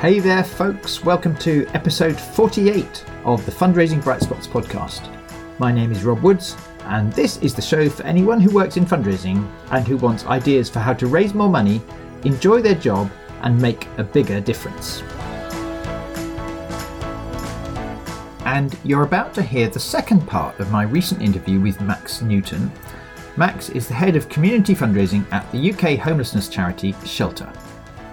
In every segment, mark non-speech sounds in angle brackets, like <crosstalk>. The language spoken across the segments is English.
Hey there, folks. Welcome to episode 48 of the Fundraising Bright Spots podcast. My name is Rob Woods, and this is the show for anyone who works in fundraising and who wants ideas for how to raise more money, enjoy their job, and make a bigger difference. And you're about to hear the second part of my recent interview with Max Newton. Max is the head of community fundraising at the UK homelessness charity Shelter.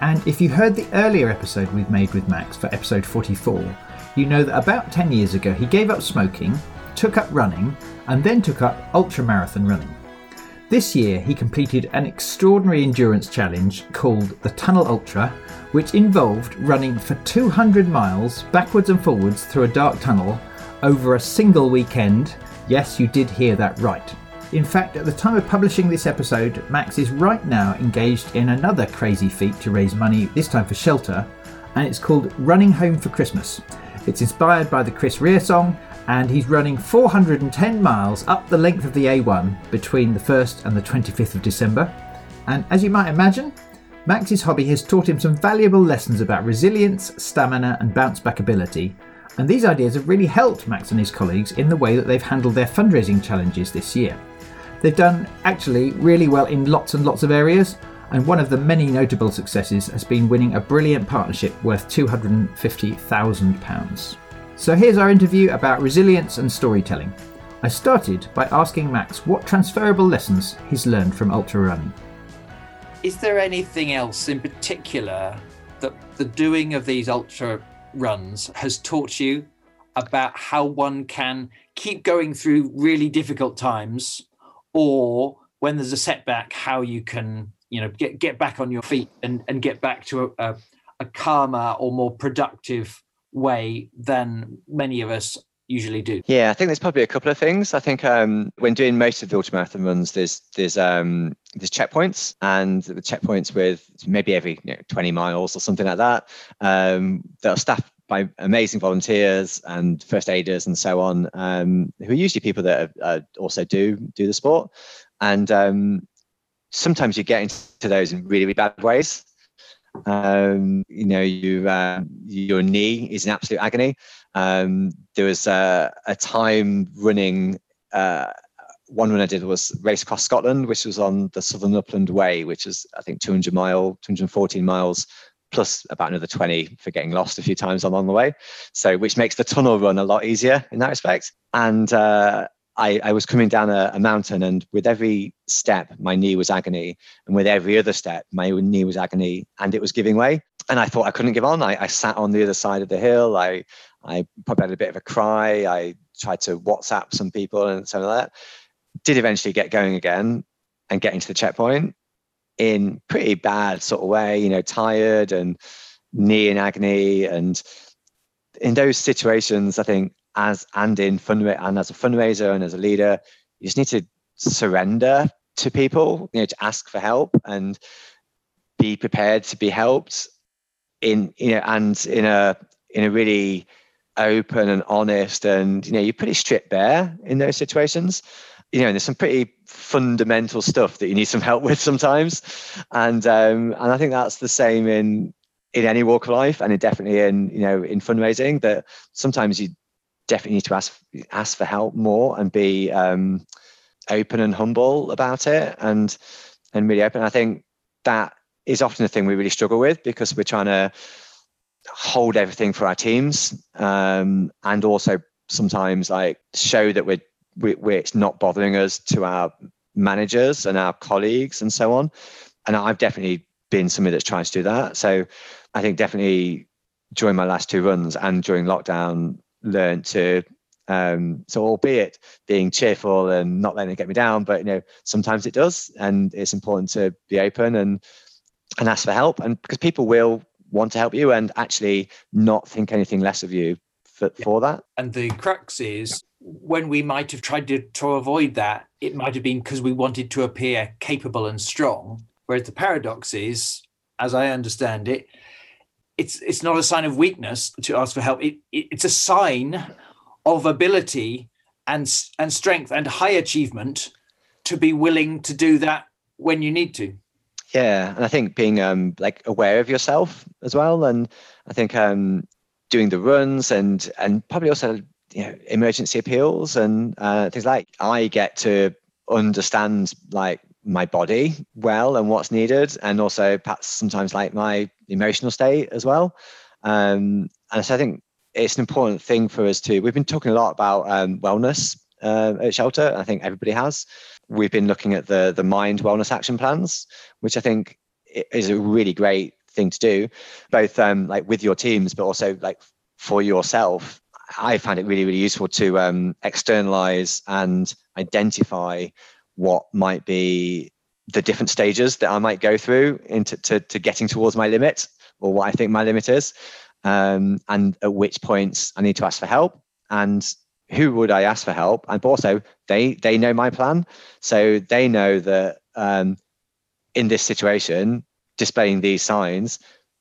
And if you heard the earlier episode we've made with Max for episode 44, you know that about 10 years ago he gave up smoking, took up running, and then took up ultramarathon running. This year he completed an extraordinary endurance challenge called the Tunnel Ultra, which involved running for 200 miles backwards and forwards through a dark tunnel over a single weekend. Yes, you did hear that right. In fact, at the time of publishing this episode, Max is right now engaged in another crazy feat to raise money, this time for shelter, and it's called Running Home for Christmas. It's inspired by the Chris Rea song, and he's running 410 miles up the length of the A1 between the 1st and the 25th of December. And as you might imagine, Max's hobby has taught him some valuable lessons about resilience, stamina, and bounce back ability. And these ideas have really helped Max and his colleagues in the way that they've handled their fundraising challenges this year. They've done actually really well in lots and lots of areas, and one of the many notable successes has been winning a brilliant partnership worth £250,000. So here's our interview about resilience and storytelling. I started by asking Max what transferable lessons he's learned from ultra running. Is there anything else in particular that the doing of these ultra runs has taught you about how one can keep going through really difficult times or when there's a setback, how you can you know get get back on your feet and and get back to a, a, a calmer or more productive way than many of us usually do? Yeah, I think there's probably a couple of things. I think um, when doing most of the ultramarathon runs, there's there's um, there's checkpoints, and the checkpoints with maybe every you know, 20 miles or something like that um, that are staffed by amazing volunteers and first aiders and so on, um, who are usually people that uh, also do do the sport. And um, sometimes you get into those in really, really bad ways. Um, you know, you uh, your knee is in absolute agony. Um, there was a, a time running. Uh, one run I did was race across Scotland, which was on the Southern Upland Way, which is I think 200 mile, 214 miles plus about another 20 for getting lost a few times along the way. So, which makes the tunnel run a lot easier in that respect. And uh, I, I, was coming down a, a, mountain, and with every step, my knee was agony. And with every other step, my knee was agony, and it was giving way. And I thought I couldn't give on. I, I sat on the other side of the hill. I, I probably had a bit of a cry. I tried to WhatsApp some people and something like that. Did eventually get going again and getting to the checkpoint in pretty bad sort of way, you know, tired and knee in agony. And in those situations, I think as and in fundraiser and as a fundraiser and as a leader, you just need to surrender to people, you know, to ask for help and be prepared to be helped in you know and in a in a really open and honest and you know you're pretty stripped bare in those situations you know, there's some pretty fundamental stuff that you need some help <laughs> with sometimes, and um, and I think that's the same in in any walk of life, and definitely in you know in fundraising that sometimes you definitely need to ask ask for help more and be um, open and humble about it, and and really open. I think that is often the thing we really struggle with because we're trying to hold everything for our teams um, and also sometimes like show that we're we, we, it's not bothering us to our managers and our colleagues and so on. And I've definitely been somebody that's trying to do that. So I think definitely during my last two runs and during lockdown, learned to um, so albeit being cheerful and not letting it get me down, but you know, sometimes it does. And it's important to be open and and ask for help. And because people will want to help you and actually not think anything less of you for, yeah. for that. And the crux is when we might have tried to, to avoid that, it might have been because we wanted to appear capable and strong. Whereas the paradox is, as I understand it, it's it's not a sign of weakness to ask for help. It, it, it's a sign of ability and and strength and high achievement to be willing to do that when you need to. Yeah, and I think being um, like aware of yourself as well, and I think um, doing the runs and and probably also you know emergency appeals and uh, things like I get to understand like my body well and what's needed and also perhaps sometimes like my emotional state as well. Um, and so i think it's an important thing for us to we've been talking a lot about um, wellness uh, at shelter i think everybody has. We've been looking at the the mind wellness action plans which i think is a really great thing to do both um, like with your teams but also like for yourself i find it really really useful to um, externalize and identify what might be the different stages that I might go through into to, to getting towards my limit or what I think my limit is, um, and at which points I need to ask for help, and who would I ask for help, and also they they know my plan, so they know that um, in this situation, displaying these signs,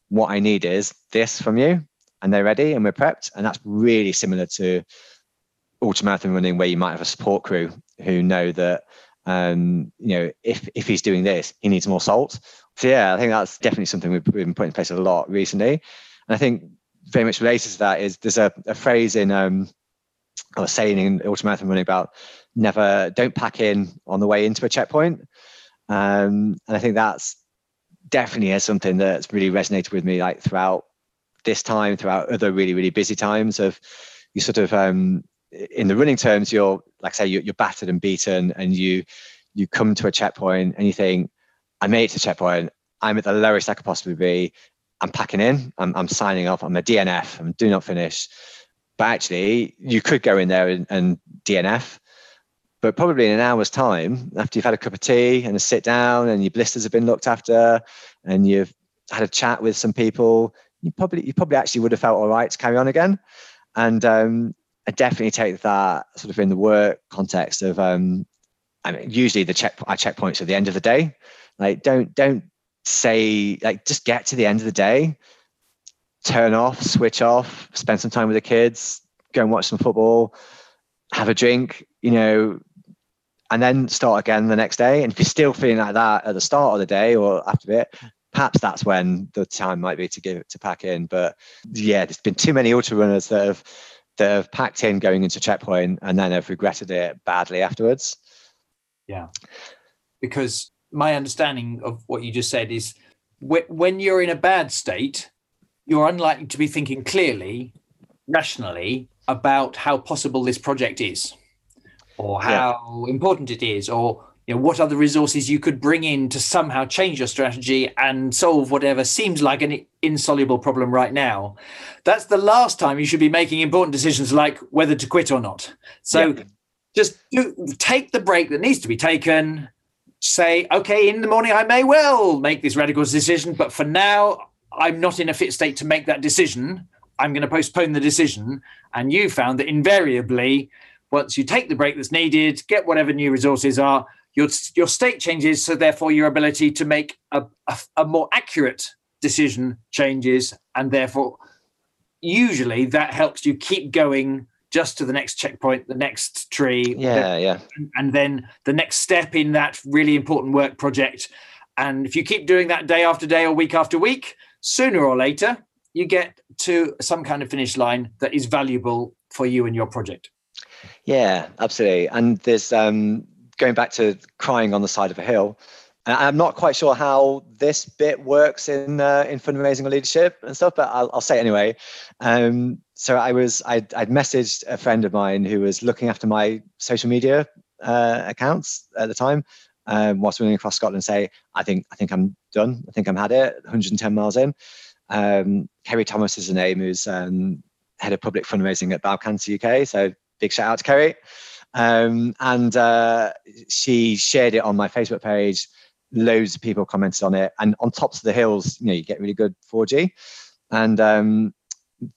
what I need is this from you, and they're ready and we're prepped, and that's really similar to ultramarathon running, where you might have a support crew who know that um, you know, if if he's doing this, he needs more salt. So yeah, I think that's definitely something we've, been putting in place a lot recently. And I think very much related to that is there's a, a phrase in um, or a saying in ultramarathon running about never don't pack in on the way into a checkpoint. Um, and I think that's definitely is something that's really resonated with me like throughout this time, throughout other really, really busy times of you sort of um, in the running terms, you're like I say, you're, you're battered and beaten, and you you come to a checkpoint and you think, I made it to checkpoint. I'm at the lowest I could possibly be. I'm packing in. I'm, I'm signing off. I'm a DNF. I'm do not finish. But actually, you could go in there and, and DNF. But probably in an hour's time, after you've had a cup of tea and a sit down, and your blisters have been looked after, and you've had a chat with some people, you probably you probably actually would have felt all right to carry on again. And um, I definitely take that sort of in the work context of um, I mean, usually the check I checkpoints at the end of the day. Like don't don't say like just get to the end of the day, turn off, switch off, spend some time with the kids, go and watch some football, have a drink, you know, and then start again the next day. And if you're still feeling like that at the start of the day or after it, perhaps that's when the time might be to give it to pack in. But yeah, there's been too many ultra runners that have that have packed in going into checkpoint and then have regretted it badly afterwards. Yeah. Because my understanding of what you just said is when you're in a bad state, you're unlikely to be thinking clearly, rationally about how possible this project is or how yeah. important it is or you know what other resources you could bring in to somehow change your strategy and solve whatever seems like an insoluble problem right now. That's the last time you should be making important decisions like whether to quit or not. So yeah. just do, take the break that needs to be taken. Say okay in the morning i may well make this radical decision but for now i'm not in a fit state to make that decision. I'm going to postpone the decision. And you found that invariably once you take the break that's needed get whatever new resources are your your state changes, so therefore your ability to make a, a, a more accurate decision changes, and therefore usually that helps you keep going just to the next checkpoint, the next tree. Yeah, yeah. And then the next step in that really important work project. And if you keep doing that day after day or week after week, sooner or later, you get to some kind of finish line that is valuable for you and your project. Yeah, absolutely. And there's um going back to crying on the side of a hill. I'm not quite sure how this bit works in uh, in fundraising or leadership and stuff, but I'll, I'll say anyway. Um, so I was I'd, I'd, messaged a friend of mine who was looking after my social media uh, accounts at the time, um, whilst running across Scotland. Say I think I think I'm done. I think I'm had it. 110 miles in. Um, Kerry Thomas is the name, who's um, head of public fundraising at Bowel Cancer UK. So big shout out to Kerry. Um, and uh, she shared it on my Facebook page. Loads of people commented on it. And on tops of the hills, you know, you get really good 4G. And um,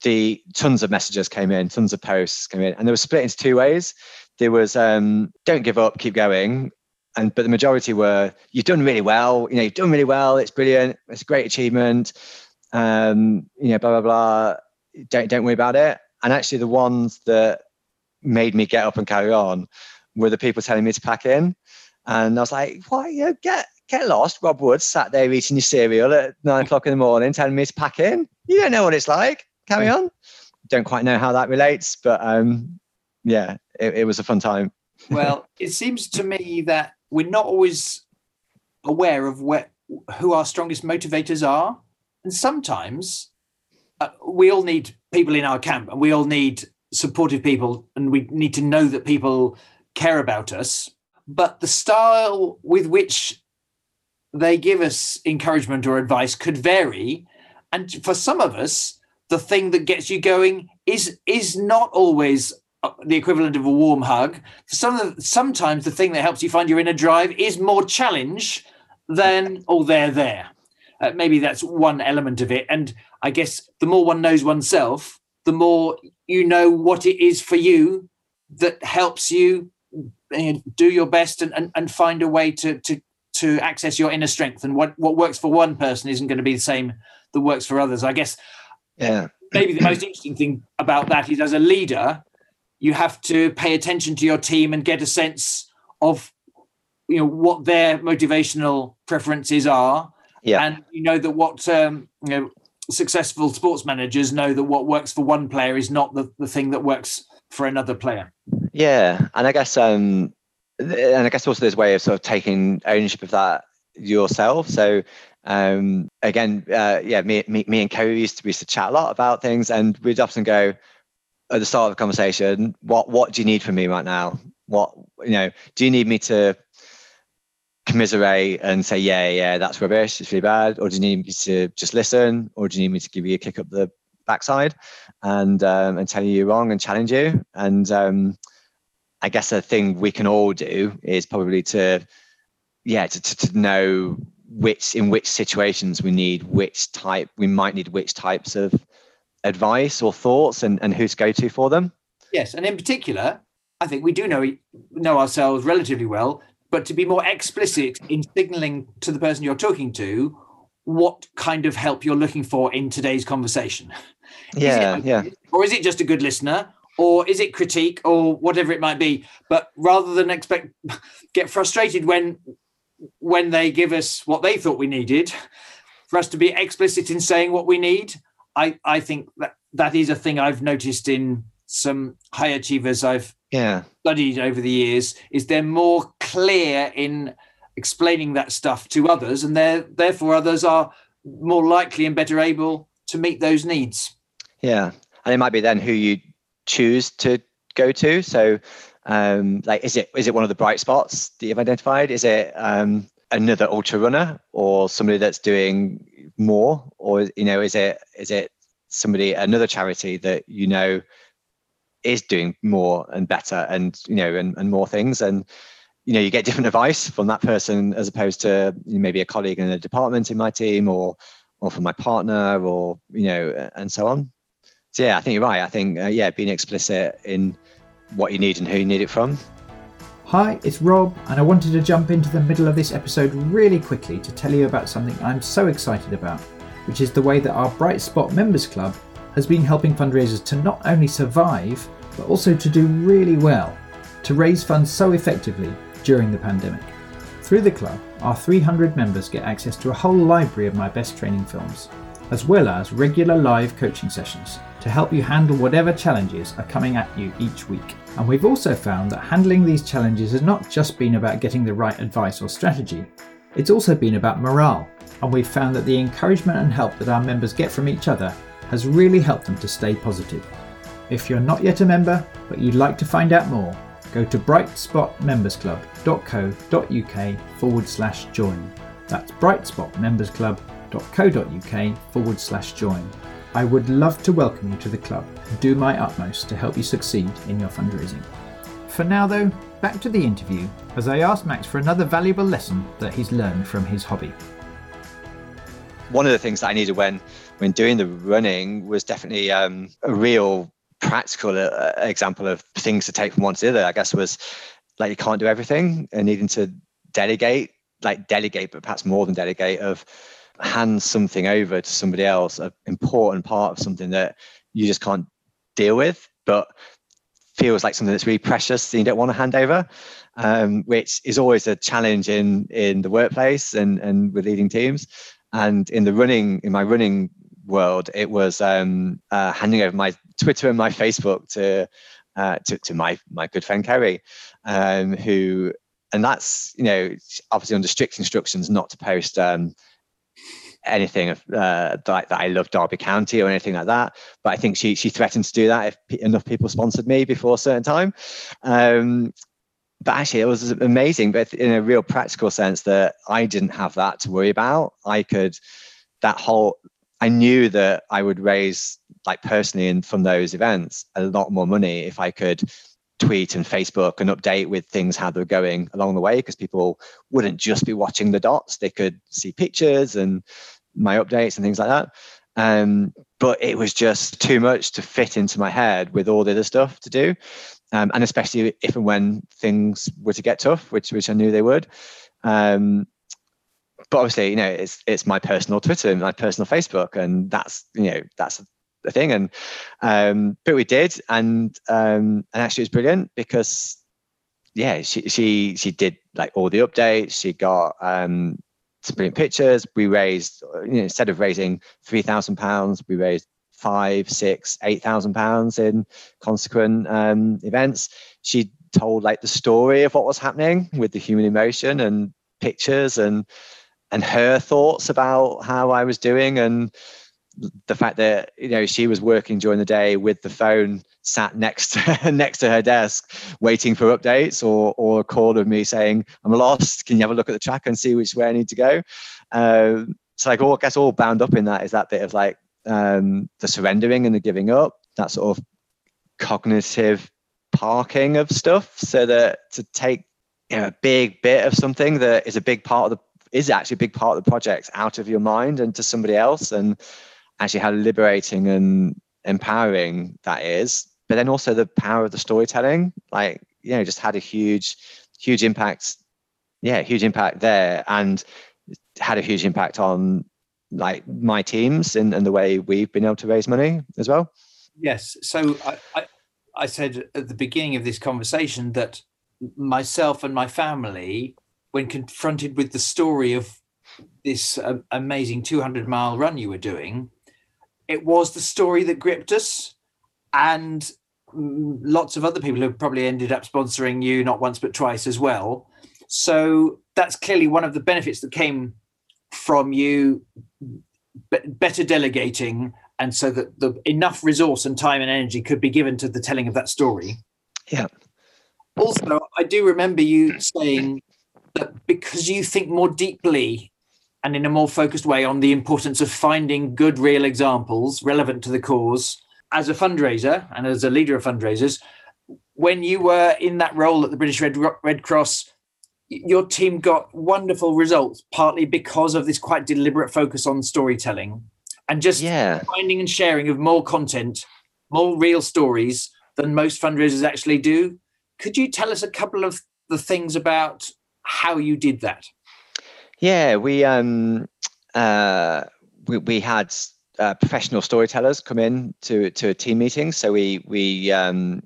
the tons of messages came in, tons of posts came in, and they were split into two ways. There was um, don't give up, keep going. And but the majority were you've done really well, you know, you've done really well, it's brilliant, it's a great achievement. Um, you know, blah blah blah. Don't don't worry about it. And actually the ones that made me get up and carry on were the people telling me to pack in. And I was like, why, you know, get get lost. Rob Woods sat there eating your cereal at nine o'clock in the morning, telling me to pack in. you don't know what it's like. Carry on. Don't quite know how that relates, but um, yeah, it, it was a fun time. well, <laughs> it seems to me that we're not always aware of where, who our strongest motivators are. And sometimes uh, we all need people in our camp and we all need supportive people and we need to know that people care about us. But the style with which they give us encouragement or advice could vary. And for some of us, the thing that gets you going is is not always uh, the equivalent of a warm hug. Some the, sometimes the thing that helps you find your inner drive is more challenge than oh they're there. Uh, maybe that's one element of it. And I guess the more one knows oneself, the more you know what it is for you that helps you uh, do your best and, and, and find a way to, to to access your inner strength. And what, what works for one person isn't going to be the same that works for others. I guess yeah. maybe the most interesting thing about that is as a leader, you have to pay attention to your team and get a sense of you know what their motivational preferences are yeah. and you know that what um, you know successful sports managers know that what works for one player is not the, the thing that works for another player. Yeah and i guess um and i guess also there's a way of sort of taking ownership of that yourself. So um again uh yeah me, me, me and Cody used to, we used to chat a lot about things and we'd often go at the start of the conversation what what do you need from me right now? What you know do you need me to commiserate and say, yeah, yeah, that's rubbish, it's really bad? Or do you need me to just listen? Or do you need me to give you a kick up the backside and um, and tell you you're wrong and challenge you? And um, I guess the thing we can all do is probably to, yeah, to, to, to know which in which situations we need which type we might need which types of advice or thoughts and, and who to go to for them. Yes, and in particular, I think we do know know ourselves relatively well but to be more explicit in signaling to the person you're talking to what kind of help you're looking for in today's conversation. Yeah, yeah. Or is it just a good listener? Or is it critique or whatever it might be? But rather than expect <laughs> get frustrated when when they give us what they thought we needed, for us to be explicit in saying what we need, I, I think that that is a thing I've noticed in some high achievers I've yeah. studied over the years is they're more clear in explaining that stuff to others and they're therefore others are more likely and better able to meet those needs. Yeah. And it might be then who you choose to go to. So um like is it is it one of the bright spots that you've identified? Is it um another ultra runner or somebody that's doing more? Or you know is it is it somebody another charity that you know is doing more and better and you know and, and more things. And you know you get different advice from that person as opposed to maybe a colleague in a department in my team or or from my partner or you know and so on. So yeah i think you're right. I think uh, yeah being explicit in what you need and who you need it from. Hi, it's Rob, and I wanted to jump into the middle of this episode really quickly to tell you about something I'm so excited about, which is the way that our Bright Spot Members Club has been helping fundraisers to not only survive, but also to do really well, to raise funds so effectively during the pandemic. Through the club, our 300 members get access to a whole library of my best training films, as well as regular live coaching sessions to help you handle whatever challenges are coming at you each week. And we've also found that handling these challenges has not just been about getting the right advice or strategy, it's also been about morale. And we've found that the encouragement and help that our members get from each other has really helped them to stay positive. If you're not yet a member, but you'd like to find out more, go to brightspotmembersclub.co.uk forward slash join. That's brightspotmembersclub.co.uk forward slash join. I would love to welcome you to the club and do my utmost to help you succeed in your fundraising. For now, though, back to the interview as I asked Max for another valuable lesson that he's learned from his hobby. One of the things that I needed when when doing the running was definitely um, a real practical uh, example of things to take from one to the other. I guess was like you can't do everything and needing to delegate, like delegate, but perhaps more than delegate, of hand something over to somebody else, an important part of something that you just can't deal with, but feels like something that's really precious that you don't want to hand over, um, which is always a challenge in in the workplace and and with leading teams. And in the running, in my running world, it was um, uh, handing over my Twitter and my Facebook to uh, to, to my my good friend Kerry, um, who and that's you know obviously under strict instructions not to post um, anything of uh, that, that I love Derby County or anything like that. But I think she she threatened to do that if enough people sponsored me before a certain time. Um, but actually, it was amazing, but in a real practical sense that I didn't have that to worry about. I could that whole I knew that I would raise like personally and from those events a lot more money if I could tweet and Facebook and update with things how they're going along the way because people wouldn't just be watching the dots; they could see pictures and my updates and things like that. Um, but it was just too much to fit into my head with all the other stuff to do, um, and especially if and when things were to get tough, which which I knew they would. Um, but obviously, you know, it's it's my personal Twitter, and my personal Facebook, and that's you know that's the thing. And um, but we did, and um, and actually it was brilliant because yeah, she she she did like all the updates. She got um, some brilliant pictures. We raised you know, instead of raising three thousand pounds, we raised five, six, eight thousand pounds in consequent um, events. She told like the story of what was happening with the human emotion and pictures and and her thoughts about how I was doing and the fact that you know she was working during the day with the phone sat next to <laughs> next to her desk waiting for updates or or a call of me saying I'm lost. Can you have a look at the track and see which way I need to go? Um, so like all I guess all bound up in that is that bit of like um, the surrendering and the giving up that sort of cognitive parking of stuff so that to take you know, a big bit of something that is a big part of the is actually a big part of the project out of your mind and to somebody else? And actually how liberating and empowering that is. But then also the power of the storytelling. Like you know just had a huge huge impact. Yeah huge impact there and had a huge impact on like my teams and, and the way we've been able to raise money as well. Yes. So I, I i said at the beginning of this conversation that myself and my family when confronted with the story of this uh, amazing 200 mile run you were doing, it was the story that gripped us. And lots of other people have probably ended up sponsoring you not once but twice as well. So that's clearly one of the benefits that came from you better delegating and so that the enough resource and time and energy could be given to the telling of that story. Yeah. Also, I do remember you saying that because you think more deeply and in a more focused way on the importance of finding good real examples relevant to the cause as a fundraiser and as a leader of fundraisers when you were in that role at the british red, red cross your team got wonderful results partly because of this quite deliberate focus on storytelling and just yeah. finding and sharing of more content more real stories than most fundraisers actually do could you tell us a couple of the things about how you did that. Yeah, we um uh we, we had uh, professional storytellers come in to to a team meeting. So we we um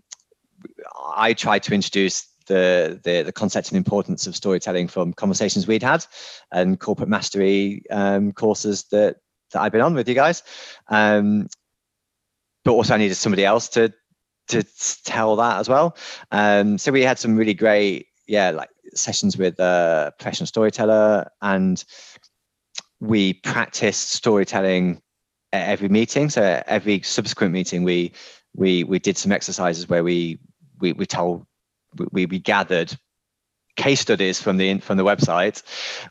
I tried to introduce the, the the concept and importance of storytelling from conversations we'd had and corporate mastery um, courses that that I've been on with you guys. Um, but also I needed somebody else to to tell that as well. Um, so we had some really great yeah, like sessions with a professional storyteller, and we practiced storytelling at every meeting. So every subsequent meeting, we we we did some exercises where we we we told we we gathered case studies from the from the website,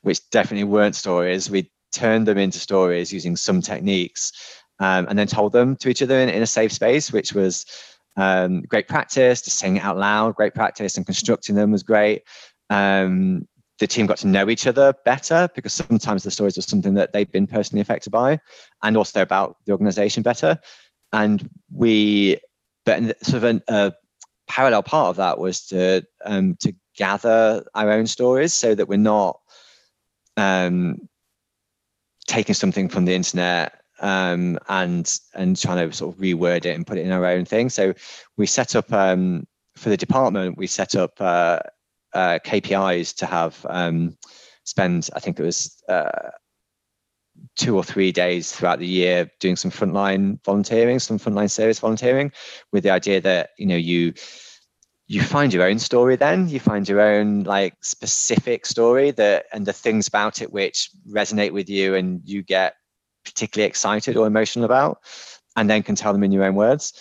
which definitely weren't stories. We turned them into stories using some techniques, um, and then told them to each other in, in a safe space, which was um, great practice, just saying it out loud, great practice, and constructing them was great. Um, the team got to know each other better because sometimes the stories were something that they'd been personally affected by, and also about the organization better. And we, but sort of a parallel part of that was to um, to gather our own stories so that we're not um, taking something from the internet um, and and trying to sort of reword it and put it in our own thing. So we set up um, for the department. We set up uh, uh, KPIs to have um, spend. I think it was uh, two or three days throughout the year doing some frontline volunteering, some frontline service volunteering, with the idea that you know you you find your own story then you find your own like specific story that and the things about it which resonate with you and you get particularly excited or emotional about and then can tell them in your own words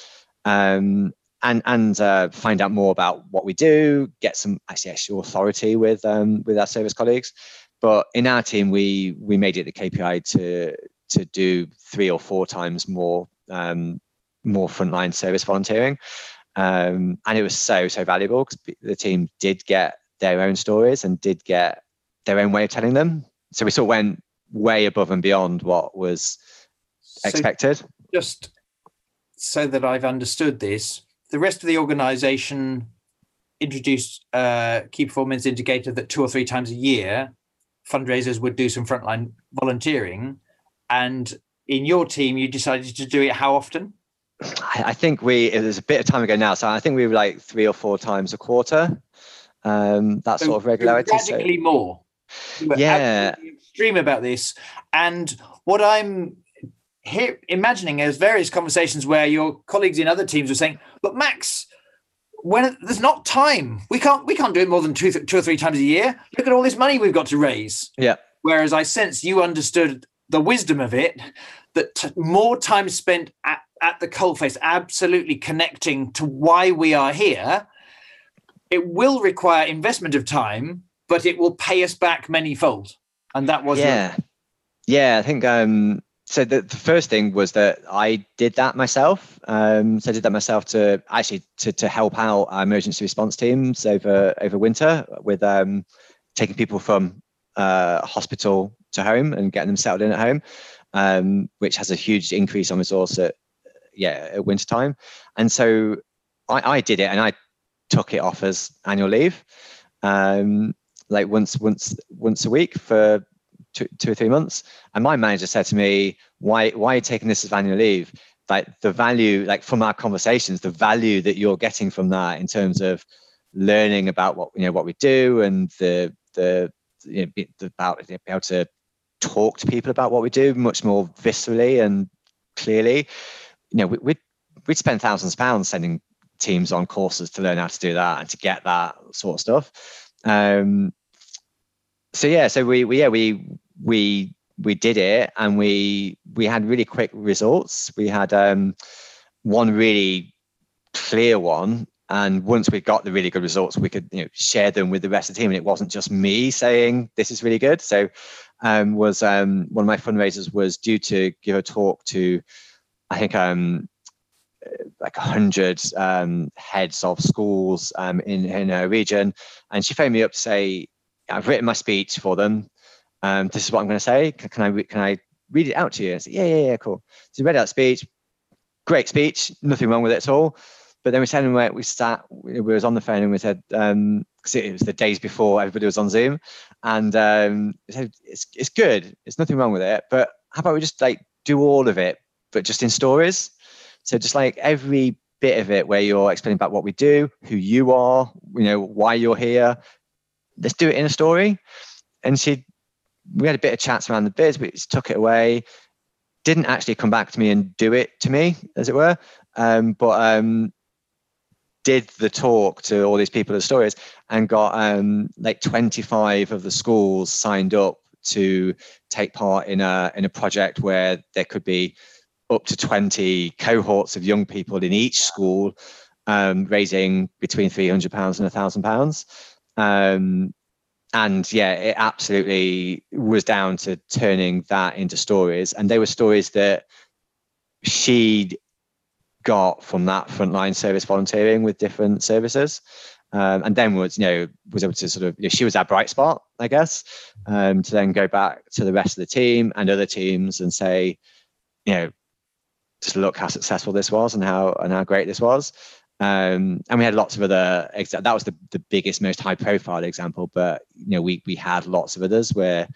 um, and and uh, find out more about what we do get some actually actual authority with um, with our service colleagues but in our team we we made it the kpi to to do three or four times more um, more frontline service volunteering um, and it was so, so valuable because the team did get their own stories and did get their own way of telling them. So we sort of went way above and beyond what was so expected. Just so that I've understood this, the rest of the organization introduced a key performance indicator that two or three times a year fundraisers would do some frontline volunteering. And in your team, you decided to do it how often? I think we it was a bit of time ago now, so I think we were like three or four times a quarter. Um, that so sort of regularity. Radically so. more. Yeah. Extreme about this, and what I'm here imagining is various conversations where your colleagues in other teams are saying, "But Max, when there's not time, we can't we can't do it more than two two or three times a year. Look at all this money we've got to raise." Yeah. Whereas I sense you understood the wisdom of it, that t- more time spent at at the coalface, absolutely connecting to why we are here, it will require investment of time, but it will pay us back many fold. And that was yeah, your- yeah. I think um, so. The, the first thing was that I did that myself. Um, so I did that myself to actually to to help out our emergency response teams over over winter with um, taking people from uh, hospital to home and getting them settled in at home, um, which has a huge increase on resource at yeah at winter time and so I, I did it and i took it off as annual leave um like once once once a week for two, two or three months. And my manager said to me why why are you taking this as annual leave? Like the value like from our conversations the value that you're getting from that in terms of learning about what you know what we do and the the you know, about be able to talk to people about what we do much more viscerally and clearly. You know, we, would we'd spend thousands of pounds sending teams on courses to learn how to do that and to get that sort of stuff. Um, so yeah, so we, we yeah we we we did it and we we had really quick results. We had um, one really clear one and once we got the really good results we could you know share them with the rest of the team. And it wasn't just me saying this is really good. So um, was um, one of my fundraisers was due to give a talk to I think um, like a hundred um, heads of schools um, in in her region, and she phoned me up to say, "I've written my speech for them. Um, this is what I'm going to say. Can, can, I can I read it out to you?" I said, "Yeah, yeah, yeah, cool." So read out speech. Great speech. Nothing wrong with it at all. But then we where we sat, we was on the phone and we said, because um, it was the days before everybody was on Zoom, and um, we said, it's, it's good. There's nothing wrong with it. But how about we just like do all of it but just in stories. So just like every bit of it where you're explaining about what we do, who you are, you know, why you're here. Let's do it in a story. And she, we had a bit of chats around the biz, but she took it away. Didn't actually come back to me and do it to me, as it were. Um, but um, did the talk to all these people as stories and got um, like 25 of the schools signed up to take part in a in a project where there could be up to 20 cohorts of young people in each school, um, raising between 300 pounds and a thousand pounds. Um, and yeah, it absolutely was down to turning that into stories. And they were stories that she got from that frontline service volunteering with different services. Um, and then was you know was able to sort of you know, she was our bright spot i guess um, to then go back to the rest of the team and other teams and say you know just look how successful this was and how and how great this was. Um, and we had lots of other. That was the, the biggest, most high profile example. But you know, we we had lots of others where,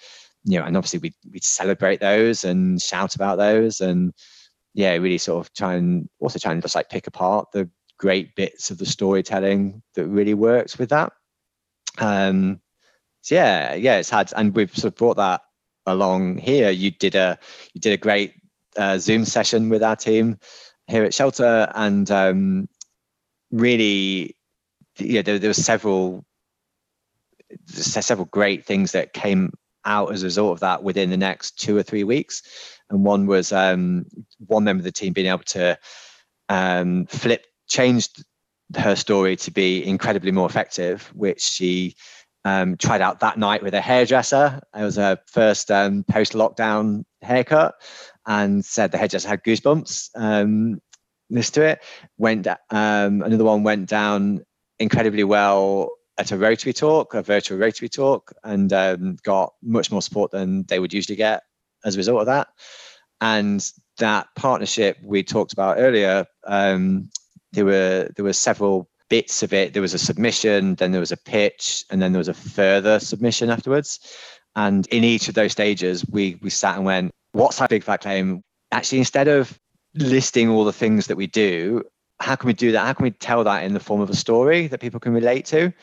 you know, and obviously we we celebrate those and shout about those and yeah, really sort of try and also try and just like pick apart the great bits of the storytelling that really works with that. Um, so yeah, yeah, it's had, and we've sort of brought that along here. You did a you did a great uh, Zoom session with our team here at Shelter, and um, really, yeah, there, there were several several great things that came out as a result of that within the next two or three weeks. And one was um, one member of the team being able to um, flip, changed her story to be incredibly more effective, which she um, tried out that night with a hairdresser. It was her first um, post lockdown haircut and said the hairdresser had goosebumps. Um, listen to it. Went um, another one went down incredibly well at a Rotary talk, a virtual Rotary talk, and um, got much more support than they would usually get as a result of that. And that partnership we talked about earlier, um, there were there were several bits of it. There was a submission, then there was a pitch, and then there was a further submission afterwards. And in each of those stages, we we sat and went, "What's our big fat claim?" Actually, instead of listing all the things that we do, how can we do that? How can we tell that in the form of a story that people can relate to?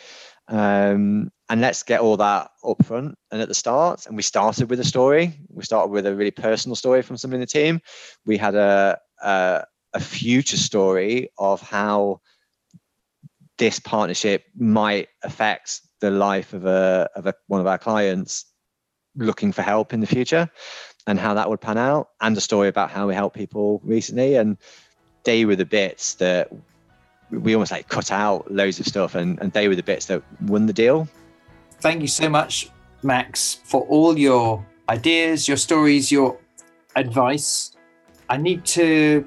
Um, and let's get all that up front and at the start. And we started with a story. We started with a really personal story from somebody in the team. We had a, a, a future story of how this partnership might affect the life of a of a, one of our clients looking for help in the future and how that would pan out and a story about how we helped people recently. And they were the bits that we almost like cut out loads of stuff and, and they were the bits that won the deal. Thank you so much max for all your ideas your stories your advice. I need to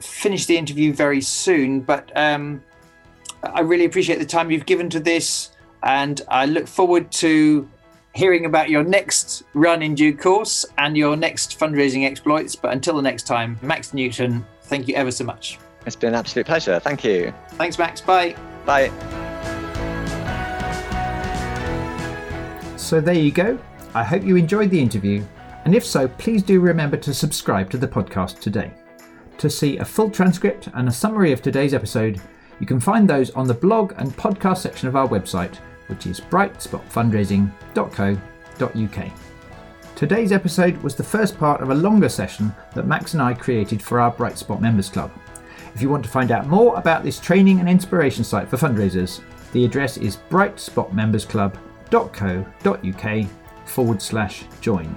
finish the interview very soon but um, I really appreciate the time you've given to this, and I look forward to hearing about your next run in due course and your next fundraising exploits. But until the next time, Max Newton, thank you ever so much. It's been an absolute pleasure. Thank you. Thanks, Max. Bye. Bye. So there you go. I hope you enjoyed the interview, and if so, please do remember to subscribe to the podcast today. To see a full transcript and a summary of today's episode, you can find those on the blog and podcast section of our website, which is brightspotfundraising.co.uk. Today's episode was the first part of a longer session that Max and I created for our Bright Spot Members Club. If you want to find out more about this training and inspiration site for fundraisers, the address is brightspotmembersclub.co.uk forward slash join.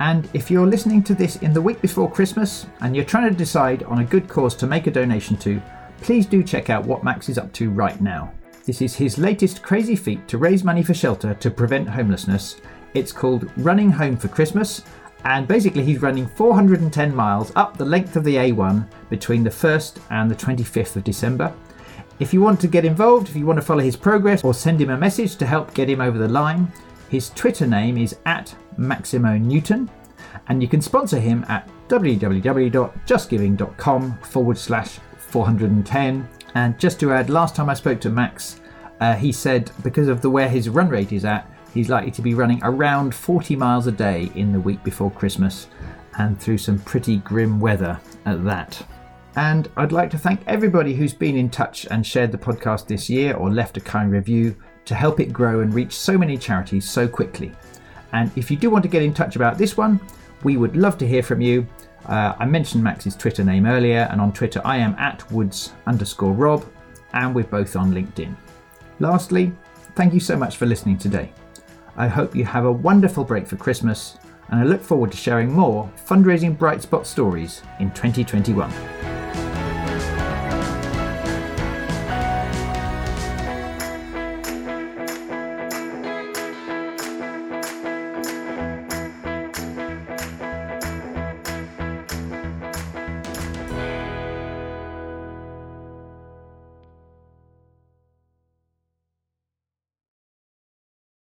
And if you're listening to this in the week before Christmas and you're trying to decide on a good cause to make a donation to, please do check out what Max is up to right now. This is his latest crazy feat to raise money for shelter to prevent homelessness. It's called Running Home for Christmas, and basically he's running 410 miles up the length of the A1 between the 1st and the 25th of December. If you want to get involved, if you want to follow his progress or send him a message to help get him over the line, his Twitter name is at Maximo Newton, and you can sponsor him at www.justgiving.com forward slash 410. And just to add, last time I spoke to Max, uh, he said because of the where his run rate is at, he's likely to be running around 40 miles a day in the week before Christmas, and through some pretty grim weather at that. And I'd like to thank everybody who's been in touch and shared the podcast this year or left a kind review to help it grow and reach so many charities so quickly. And if you do want to get in touch about this one, we would love to hear from you. Uh, I mentioned Max's Twitter name earlier, and on Twitter I am at woods underscore rob, and we're both on LinkedIn. Lastly, thank you so much for listening today. I hope you have a wonderful break for Christmas, and I look forward to sharing more fundraising bright spot stories in 2021.